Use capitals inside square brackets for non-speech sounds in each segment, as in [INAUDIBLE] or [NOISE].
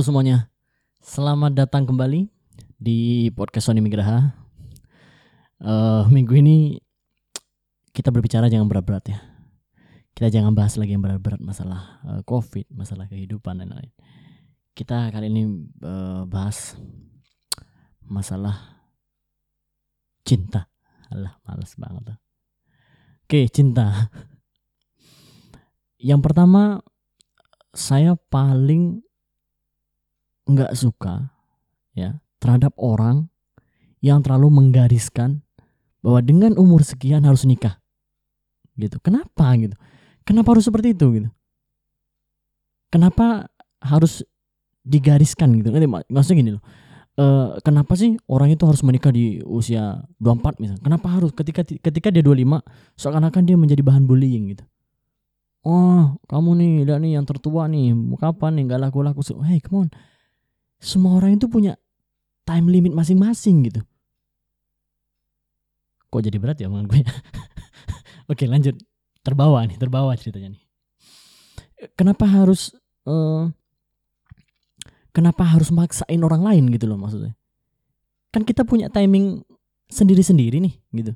Halo semuanya, selamat datang kembali di podcast Sony Migraha. Uh, minggu ini kita berbicara jangan berat-berat ya. Kita jangan bahas lagi yang berat-berat masalah uh, COVID, masalah kehidupan dan lain-lain. Kita kali ini uh, bahas masalah cinta. Alah, males banget. Oke, cinta. Yang pertama, saya paling nggak suka ya terhadap orang yang terlalu menggariskan bahwa dengan umur sekian harus nikah gitu. Kenapa gitu? Kenapa harus seperti itu gitu? Kenapa harus digariskan gitu? Nanti maksudnya gini loh e, kenapa sih orang itu harus menikah di usia 24 misalnya? Kenapa harus ketika ketika dia 25 seakan-akan dia menjadi bahan bullying gitu? Oh kamu nih udah nih yang tertua nih kapan nih nggak laku-laku hey come on semua orang itu punya time limit masing-masing gitu. Kok jadi berat ya omongan gue? [LAUGHS] Oke lanjut. Terbawa nih, terbawa ceritanya nih. Kenapa harus uh, kenapa harus maksain orang lain gitu loh maksudnya? Kan kita punya timing sendiri-sendiri nih gitu.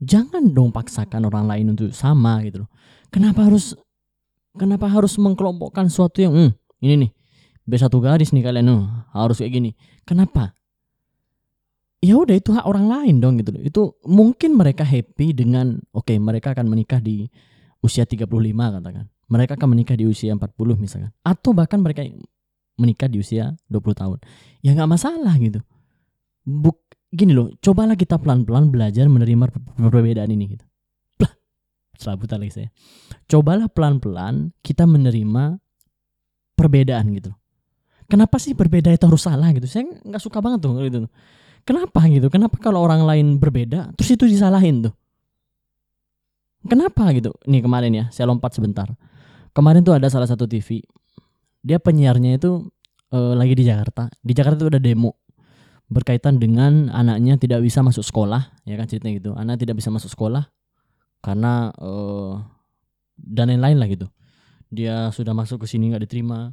Jangan dong paksakan orang lain untuk sama gitu loh. Kenapa harus kenapa harus mengkelompokkan suatu yang hmm, ini nih satu garis nih kalian oh, harus kayak gini. Kenapa? Ya udah itu hak orang lain dong gitu loh. Itu mungkin mereka happy dengan oke okay, mereka akan menikah di usia 35 katakan. Mereka akan menikah di usia 40 misalkan. Atau bahkan mereka menikah di usia 20 tahun. Ya nggak masalah gitu. Buk, gini loh, cobalah kita pelan-pelan belajar menerima perbedaan ini gitu. Serabutan lagi saya. Cobalah pelan-pelan kita menerima perbedaan gitu kenapa sih berbeda itu harus salah gitu? Saya nggak suka banget tuh gitu. Kenapa gitu? Kenapa kalau orang lain berbeda terus itu disalahin tuh? Kenapa gitu? Nih kemarin ya saya lompat sebentar. Kemarin tuh ada salah satu TV dia penyiarnya itu uh, lagi di Jakarta. Di Jakarta tuh ada demo berkaitan dengan anaknya tidak bisa masuk sekolah ya kan ceritanya gitu. Anak tidak bisa masuk sekolah karena uh, dan lain-lain lah gitu. Dia sudah masuk ke sini nggak diterima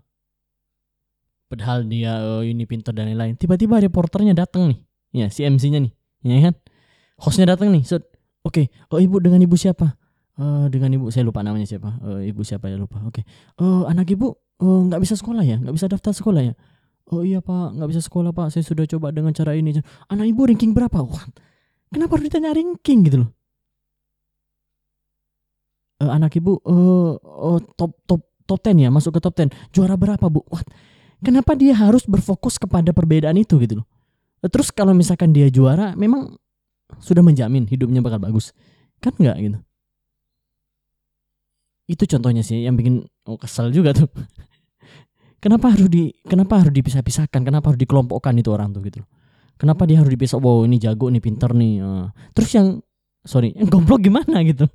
padahal dia oh, ini pintar dan lain-lain. Tiba-tiba reporternya datang nih. Ya si MC-nya nih. Ya kan? Hostnya datang nih so, oke okay. oh ibu dengan ibu siapa? Uh, dengan ibu saya lupa namanya siapa. Uh, ibu siapa ya lupa. Oke. Okay. uh, anak ibu nggak uh, bisa sekolah ya? Nggak bisa daftar sekolah ya? Oh iya pak. Nggak bisa sekolah pak. Saya sudah coba dengan cara ini. Anak ibu ranking berapa? Wah, kenapa harus ditanya ranking gitu loh? Uh, anak ibu uh, uh, top top top 10 ya? Masuk ke top 10 juara berapa bu? What? Kenapa dia harus berfokus kepada perbedaan itu gitu loh? Terus kalau misalkan dia juara, memang sudah menjamin hidupnya bakal bagus, kan nggak gitu? Itu contohnya sih yang bikin oh, kesel juga tuh. [LAUGHS] kenapa harus di kenapa harus dipisah-pisahkan? Kenapa harus dikelompokkan itu orang tuh gitu loh? Kenapa dia harus dipisah? Wow ini jago nih, pinter nih. Uh. Terus yang sorry, yang [LAUGHS] goblok gimana gitu?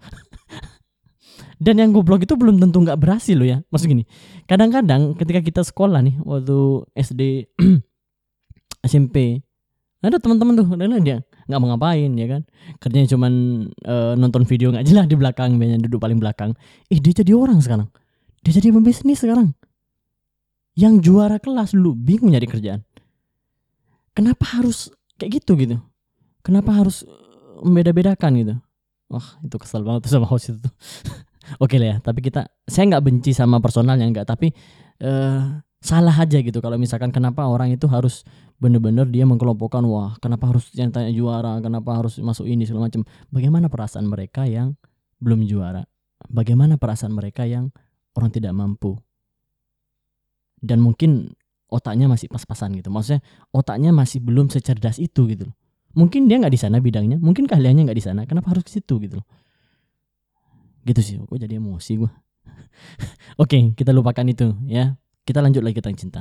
Dan yang goblok itu belum tentu nggak berhasil loh ya. Maksud gini, kadang-kadang ketika kita sekolah nih waktu SD, SMP, [CLEARS THROAT] ada teman-teman tuh, dan dia nggak mau ngapain ya kan, kerjanya cuman uh, nonton video nggak jelas di belakang, banyak duduk paling belakang. Eh dia jadi orang sekarang, dia jadi pembisnis sekarang. Yang juara kelas dulu bingung nyari kerjaan. Kenapa harus kayak gitu gitu? Kenapa harus eh, membeda-bedakan gitu? Wah itu kesel banget sama host itu [LAUGHS] oke lah ya tapi kita saya nggak benci sama personalnya nggak tapi uh, salah aja gitu kalau misalkan kenapa orang itu harus bener-bener dia mengkelompokkan wah kenapa harus yang tanya juara kenapa harus masuk ini segala macam. Bagaimana perasaan mereka yang belum juara? Bagaimana perasaan mereka yang orang tidak mampu? Dan mungkin otaknya masih pas-pasan gitu maksudnya otaknya masih belum secerdas itu gitu mungkin dia nggak di sana bidangnya mungkin kaliannya nggak di sana kenapa harus ke situ gitu loh gitu sih gue jadi emosi gue [LAUGHS] oke kita lupakan itu ya. Kita lanjut lagi tentang cinta.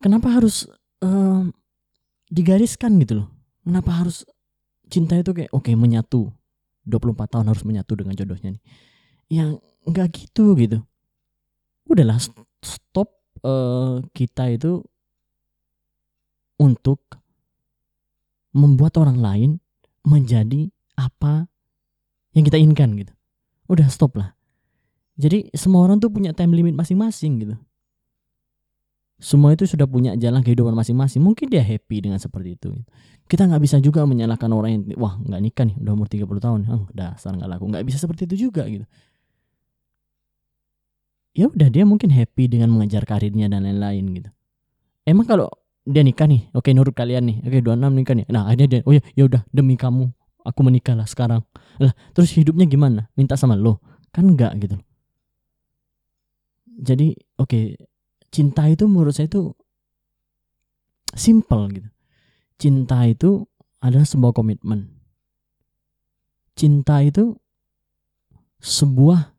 Kenapa harus uh, digariskan gitu loh? Kenapa harus cinta itu kayak oke okay, menyatu 24 tahun harus menyatu dengan jodohnya nih. Yang nggak gitu gitu. Udahlah stop uh, kita itu untuk membuat orang lain menjadi apa yang kita inginkan gitu. Udah stop lah. Jadi semua orang tuh punya time limit masing-masing gitu. semua itu sudah punya jalan kehidupan masing-masing. Mungkin dia happy dengan seperti itu kita nggak bisa juga menyalahkan orang yang wah nggak nikah nih udah umur 30 tahun. Oh, dasar nggak laku. Nggak bisa seperti itu juga gitu. Ya udah dia mungkin happy dengan mengejar karirnya dan lain-lain gitu. Emang kalau dia nikah nih oke nurut kalian nih oke 26 nikah nih. Nah akhirnya dia oh ya ya udah demi kamu aku menikah lah sekarang lah terus hidupnya gimana minta sama lo kan enggak gitu jadi oke cinta itu menurut saya itu simple gitu. Cinta itu adalah sebuah komitmen. Cinta itu sebuah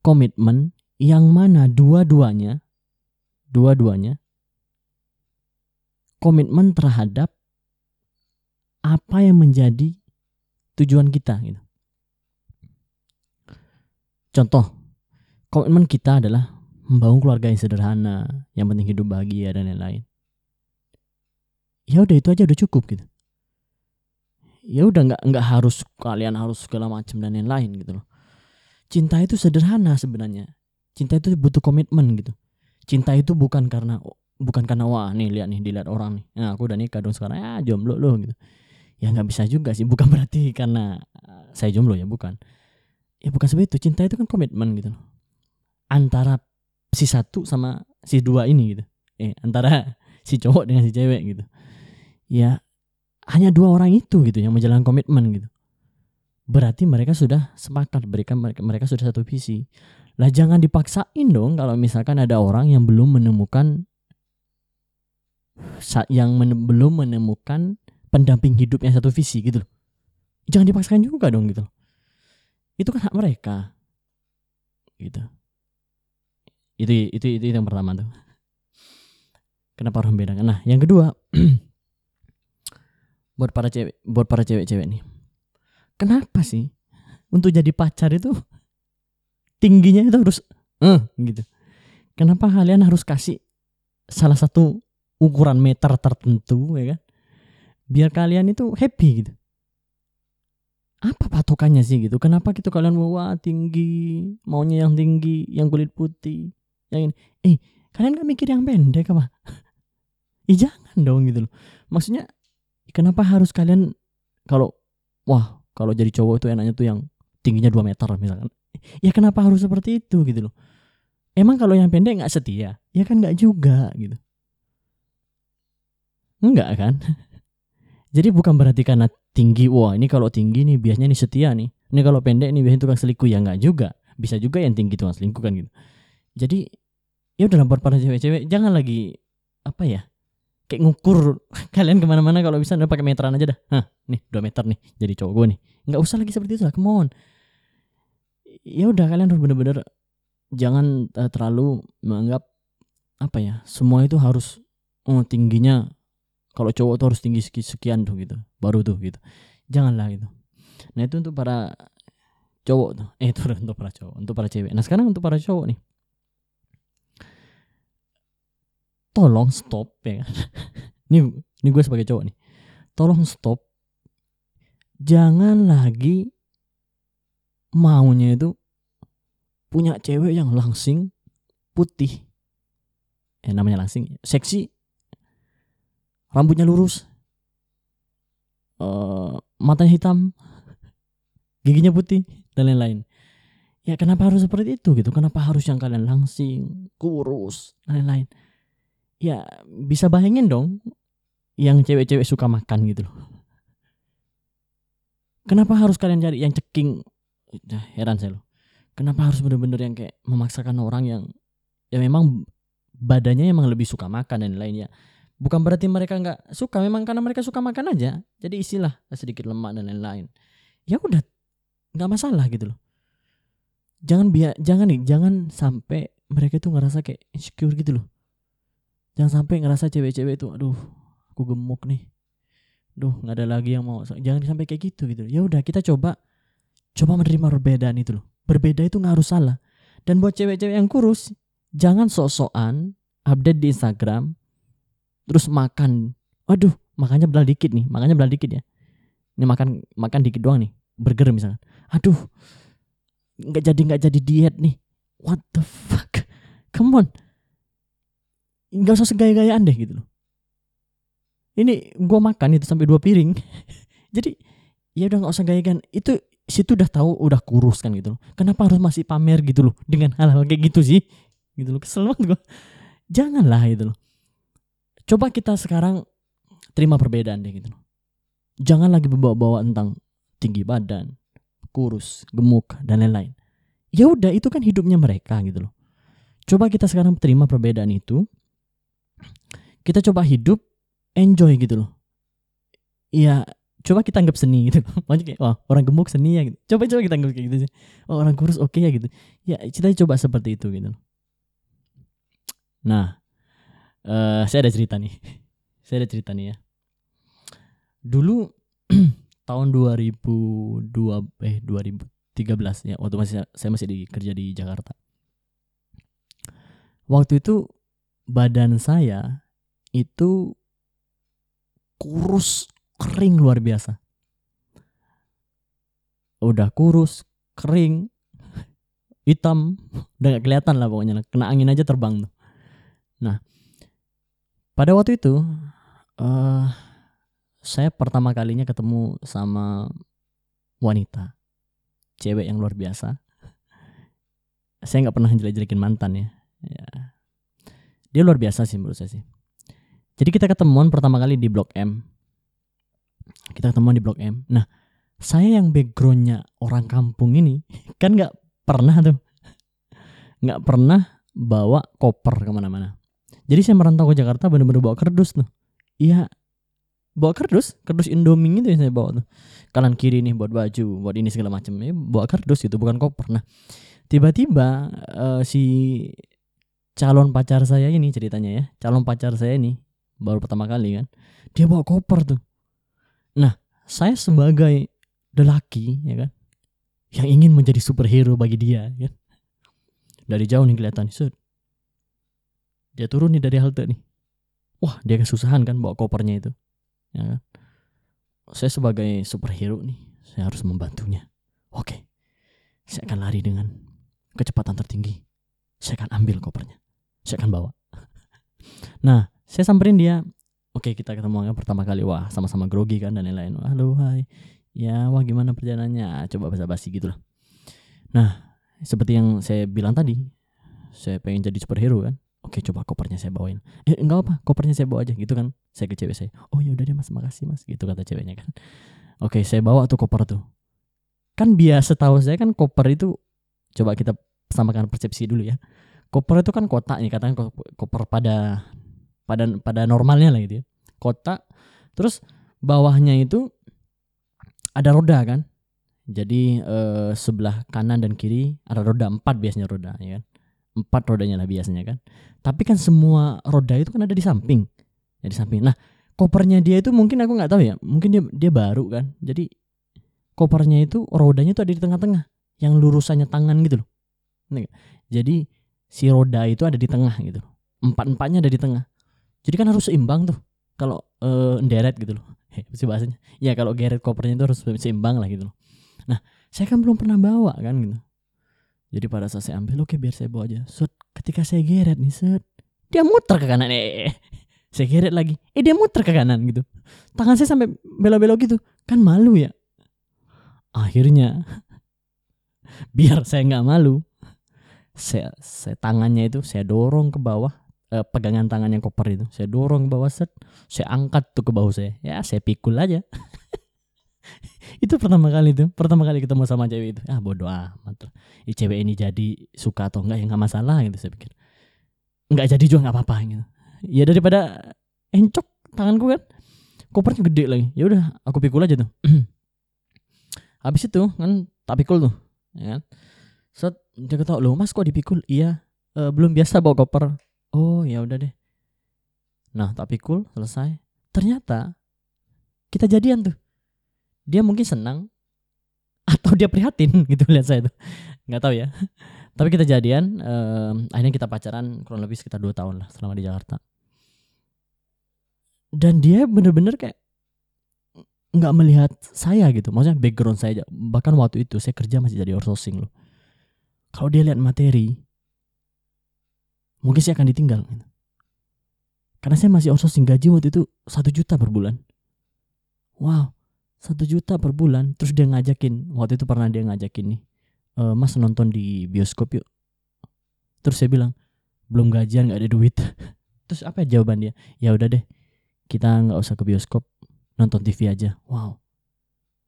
komitmen yang mana dua-duanya dua-duanya komitmen terhadap apa yang menjadi tujuan kita gitu. Contoh, komitmen kita adalah membangun keluarga yang sederhana, yang penting hidup bahagia dan lain-lain. Ya udah itu aja udah cukup gitu. Ya udah nggak nggak harus kalian harus segala macam dan lain-lain gitu loh. Cinta itu sederhana sebenarnya. Cinta itu butuh komitmen gitu. Cinta itu bukan karena bukan karena wah nih lihat nih dilihat orang nih. Nah, aku udah nikah dong sekarang ya jomblo loh gitu. Ya nggak bisa juga sih. Bukan [LAUGHS] berarti karena eh, saya jomblo ya bukan. Ya bukan seperti itu. Cinta itu kan komitmen gitu antara si satu sama si dua ini gitu eh antara [LAUGHS] si cowok dengan si cewek gitu ya hanya dua orang itu gitu yang menjalankan komitmen gitu berarti mereka sudah sepakat berikan mereka, mereka sudah satu visi lah jangan dipaksain dong kalau misalkan ada orang yang belum menemukan yang men belum menemukan pendamping hidup yang satu visi gitu loh. Jangan dipaksakan juga dong gitu loh. Itu kan hak mereka. Gitu. Itu itu itu, itu yang pertama tuh. Kenapa harus membedakan? Nah yang kedua [CLEARS THROAT] buat para cewek buat para cewek-cewek nih. Kenapa sih untuk jadi pacar itu tingginya itu harus eh gitu. Kenapa kalian harus kasih salah satu ukuran meter tertentu ya kan biar kalian itu happy gitu. Apa patokannya sih gitu? Kenapa gitu kalian mau wah tinggi maunya yang tinggi yang kulit putih yang ini? Eh kalian gak mikir yang pendek apa? [LAUGHS] Eh jangan dong gitu loh. Maksudnya kenapa harus kalian kalau wah kalau jadi cowok itu enaknya tuh yang tingginya 2 meter misalkan. Ya kenapa harus seperti itu gitu loh? Emang kalau yang pendek nggak setia? Ya kan nggak juga gitu. Enggak kan [LAUGHS] jadi bukan berarti karena tinggi wah ini kalau tinggi nih biasanya nih setia nih. Ini kalau pendek nih biasanya tukang selingkuh. Ya nggak juga. Bisa juga yang tinggi tukang selingkuh kan gitu. Jadi ya udah buat para cewek-cewek jangan lagi apa ya kayak ngukur [LAUGHS] kalian ke mana-mana. Kalau bisa udah pakai meteran aja dah. Hah, nih dua meter nih jadi cowok gue nih. Nggak usah lagi seperti itu lah come on. Ya udah kalian harus bener-bener jangan uh, terlalu menganggap apa ya semua itu harus oh tingginya kalau cowok tuh harus tinggi sekian tuh gitu baru tuh gitu. Janganlah gitu. Nah itu untuk para cowok tuh. Eh itu untuk para cowok untuk para cewek. Nah sekarang untuk para cowok nih. Tolong stop ya kan? [LAUGHS] Ini ini gue sebagai cowok nih. Tolong stop. Jangan lagi maunya itu punya cewek yang langsing putih. Eh namanya langsing seksi rambutnya lurus uh, matanya hitam giginya putih dan lain-lain ya kenapa harus seperti itu gitu kenapa harus yang kalian langsing kurus dan lain-lain ya bisa bayangin dong yang cewek-cewek suka makan gitu loh. Kenapa harus kalian cari yang ceking? Ya, heran saya loh. Kenapa harus bener-bener yang kayak memaksakan orang yang ya memang badannya emang lebih suka makan dan lainnya. Bukan berarti mereka nggak suka, memang karena mereka suka makan aja. Jadi istilah sedikit lemak dan lain-lain. Ya udah, nggak masalah gitu loh. Jangan biar, jangan nih, jangan sampai mereka itu ngerasa kayak insecure gitu loh jangan sampai ngerasa cewek-cewek itu aduh aku gemuk nih duh nggak ada lagi yang mau jangan sampai kayak gitu gitu ya udah kita coba coba menerima perbedaan itu loh berbeda itu nggak harus salah dan buat cewek-cewek yang kurus jangan sok-sokan update di Instagram terus makan. Waduh makannya belah dikit nih makannya belah dikit ya. Ini makan makan dikit doang nih burger misalnya. Aduh nggak jadi nggak jadi diet nih. What the fuck? Come on. Nggak usah segaya-gayaan deh gitu loh. Ini gua makan itu sampai dua piring. [LAUGHS] Jadi ya udah nggak usah gaya-gayaan itu situ udah tahu udah kurus kan gitu loh. Kenapa harus masih pamer gitu loh dengan hal-hal kayak gitu sih? Gitu loh kesel banget gua. Janganlah gitu loh coba kita sekarang terima perbedaan deh gitu loh. Jangan lagi bawa-bawa tentang tinggi badan kurus gemuk dan lain-lain. Ya udah itu kan hidupnya mereka gitu loh. Coba kita sekarang terima perbedaan itu. Kita coba hidup enjoy gitu loh. Ya coba kita anggap seni gitu [LAUGHS] maksudnya kayak wah orang gemuk seni ya gitu. Coba coba kita anggap kayak gitu sih. Oh, orang kurus oke okay ya gitu. Ya kita coba seperti itu gitu nah uh, saya ada cerita nih. [LAUGHS] Saya ada cerita nih ya. Dulu [CLEARS THROAT] tahun 2002 eh 2013 ya waktu masih saya masih di kerja di Jakarta. Waktu itu badan saya itu kurus kering luar biasa. Udah kurus kering [LAUGHS] hitam udah gak kelihatan lah pokoknya kena angin aja terbang tuh. Nah pada waktu itu uh, saya pertama kalinya ketemu sama wanita. Cewek yang luar biasa. Saya nggak pernah jelek-jelekin mantan ya. ya. Dia luar biasa sih menurut saya sih. Jadi kita ketemuan pertama kali di blok M. Kita ketemuan di blok M. Nah saya yang backgroundnya orang kampung ini [LAUGHS] kan nggak pernah tuh. Nggak pernah bawa koper ke mana-mana jadi saya merantau ke Jakarta bener-bener bawa kardus tuh. Iya. Bawa kardus kardus indomie itu yang saya bawa tuh. Kanan kiri nih buat baju buat ini segala macam ya bawa kardus itu bukan koper. Nah tiba-tiba uh, si calon pacar saya ini ceritanya ya calon pacar saya ini baru pertama kali kan dia bawa koper tuh. Nah saya sebagai lelaki ya kan yang ingin menjadi superhero bagi dia kan. Dari jauh nih kelihatan set dia turun nih dari halte nih. Wah dia kesusahan kan bawa kopernya itu. Ya kan? saya sebagai superhero nih saya harus membantunya. Oke saya akan lari dengan kecepatan tertinggi. Saya akan ambil kopernya. Saya akan bawa. [LAUGHS] Nah saya samperin dia. Oke kita ketemu yang pertama kali. Wah sama-sama grogi kan dan lain-lain. Halo hai. Ya wah gimana perjalanannya? Coba basa-basi gitu lah nah seperti yang saya bilang tadi saya pengen jadi superhero kan Oke coba kopernya saya bawain. Eh enggak apa, kopernya saya bawa aja gitu kan. Saya ke cewek saya. Oh ya udah deh mas, makasih mas. Gitu kata ceweknya kan. Oke saya bawa tuh koper tuh. Kan biasa tahu saya kan koper itu coba kita samakan persepsi dulu ya. Koper itu kan kotak nih katakan koper pada pada pada normalnya lah gitu ya. Kotak terus bawahnya itu ada roda kan. Jadi eh, sebelah kanan dan kiri ada roda empat biasanya roda ya kan empat rodanya lah biasanya kan. Tapi kan semua roda itu kan ada di samping. Ya di samping. Nah kopernya dia itu mungkin aku nggak tahu ya. Mungkin dia dia baru kan. Jadi kopernya itu rodanya itu ada di tengah-tengah. Yang lurusannya tangan gitu loh. Jadi si roda itu ada di tengah gitu empat empatnya ada di tengah. Jadi kan harus seimbang tuh. Kalau uh, deret gitu loh. [LAUGHS] Sih bahasanya. Ya kalau geret kopernya itu harus seimbang lah gitu loh. Nah saya kan belum pernah bawa kan gitu jadi pada saat saya ambil, oke biar saya bawa aja. Set, ketika saya geret nih, set, dia muter ke kanan. Eh, saya geret lagi. Eh dia muter ke kanan gitu. Tangan saya sampai belok-belok gitu. Kan malu ya. Akhirnya, [LAUGHS] biar saya nggak malu, saya, saya tangannya itu saya dorong ke bawah eh, pegangan tangannya koper itu saya dorong ke bawah set saya angkat tuh ke bawah saya ya saya pikul aja [LAUGHS] itu pertama kali tuh. Pertama kali ketemu sama cewek itu. Ah bodoh amat. Ya, cewek ini jadi suka atau enggak ya nggak masalah gitu saya pikir. Nggak jadi juga nggak apa-apa gitu. Ya daripada encok tanganku kan kopernya gede lagi. Ya udah aku pikul aja tuh. [CLEARS THROAT] Habis itu kan tak pikul tuh ya kan. Set dia kata lo mas kok dipikul? Iya e, belum biasa bawa koper. Oh ya udah deh. Nah tak pikul selesai. Ternyata kita jadian tuh dia mungkin senang atau dia prihatin [LAUGHS] gitu lihat saya tuh. Nggak tahu ya. Tapi kita jadian um, akhirnya kita pacaran kurang lebih sekitar dua tahun lah selama di Jakarta. Dan dia bener-bener kayak nggak melihat saya gitu. Maksudnya background saya bahkan waktu itu saya kerja masih jadi outsourcing loh. Kalau dia lihat materi mungkin saya akan ditinggal gitu. karena saya masih outsourcing gaji waktu itu satu juta per bulan. Wow satu juta per bulan terus dia ngajakin waktu itu pernah dia ngajakin nih e, mas nonton di bioskop yuk. Terus saya bilang belum gajian nggak ada duit. [LAUGHS] Terus apa ya jawaban dia? Ya udah deh kita nggak usah ke bioskop nonton TV aja. Wow.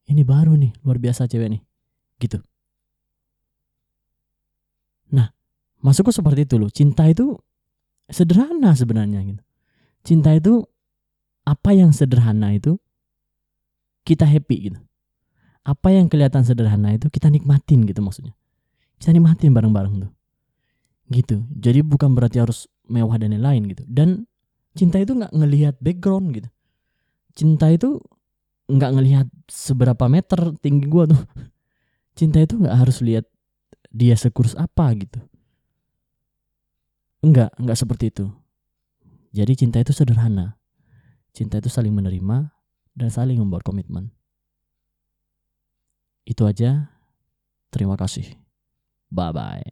Ini baru nih luar biasa cewek nih. Gitu. Nah masukku seperti itu loh. Cinta itu sederhana sebenarnya gitu. Cinta itu apa yang sederhana itu kita happy gitu. Apa yang kelihatan sederhana itu kita nikmatin gitu maksudnya. Kita nikmatin bareng-bareng tuh. Gitu. Jadi bukan berarti harus mewah dan lain-lain gitu. Dan cinta itu nggak ngelihat background gitu. Cinta itu nggak ngelihat seberapa meter tinggi gua tuh. [LAUGHS] Cinta itu nggak harus lihat dia sekurus apa gitu. Enggak enggak seperti itu. Jadi cinta itu sederhana. Cinta itu saling menerima dan saling membuat komitmen. Itu aja. Terima kasih. Bye bye.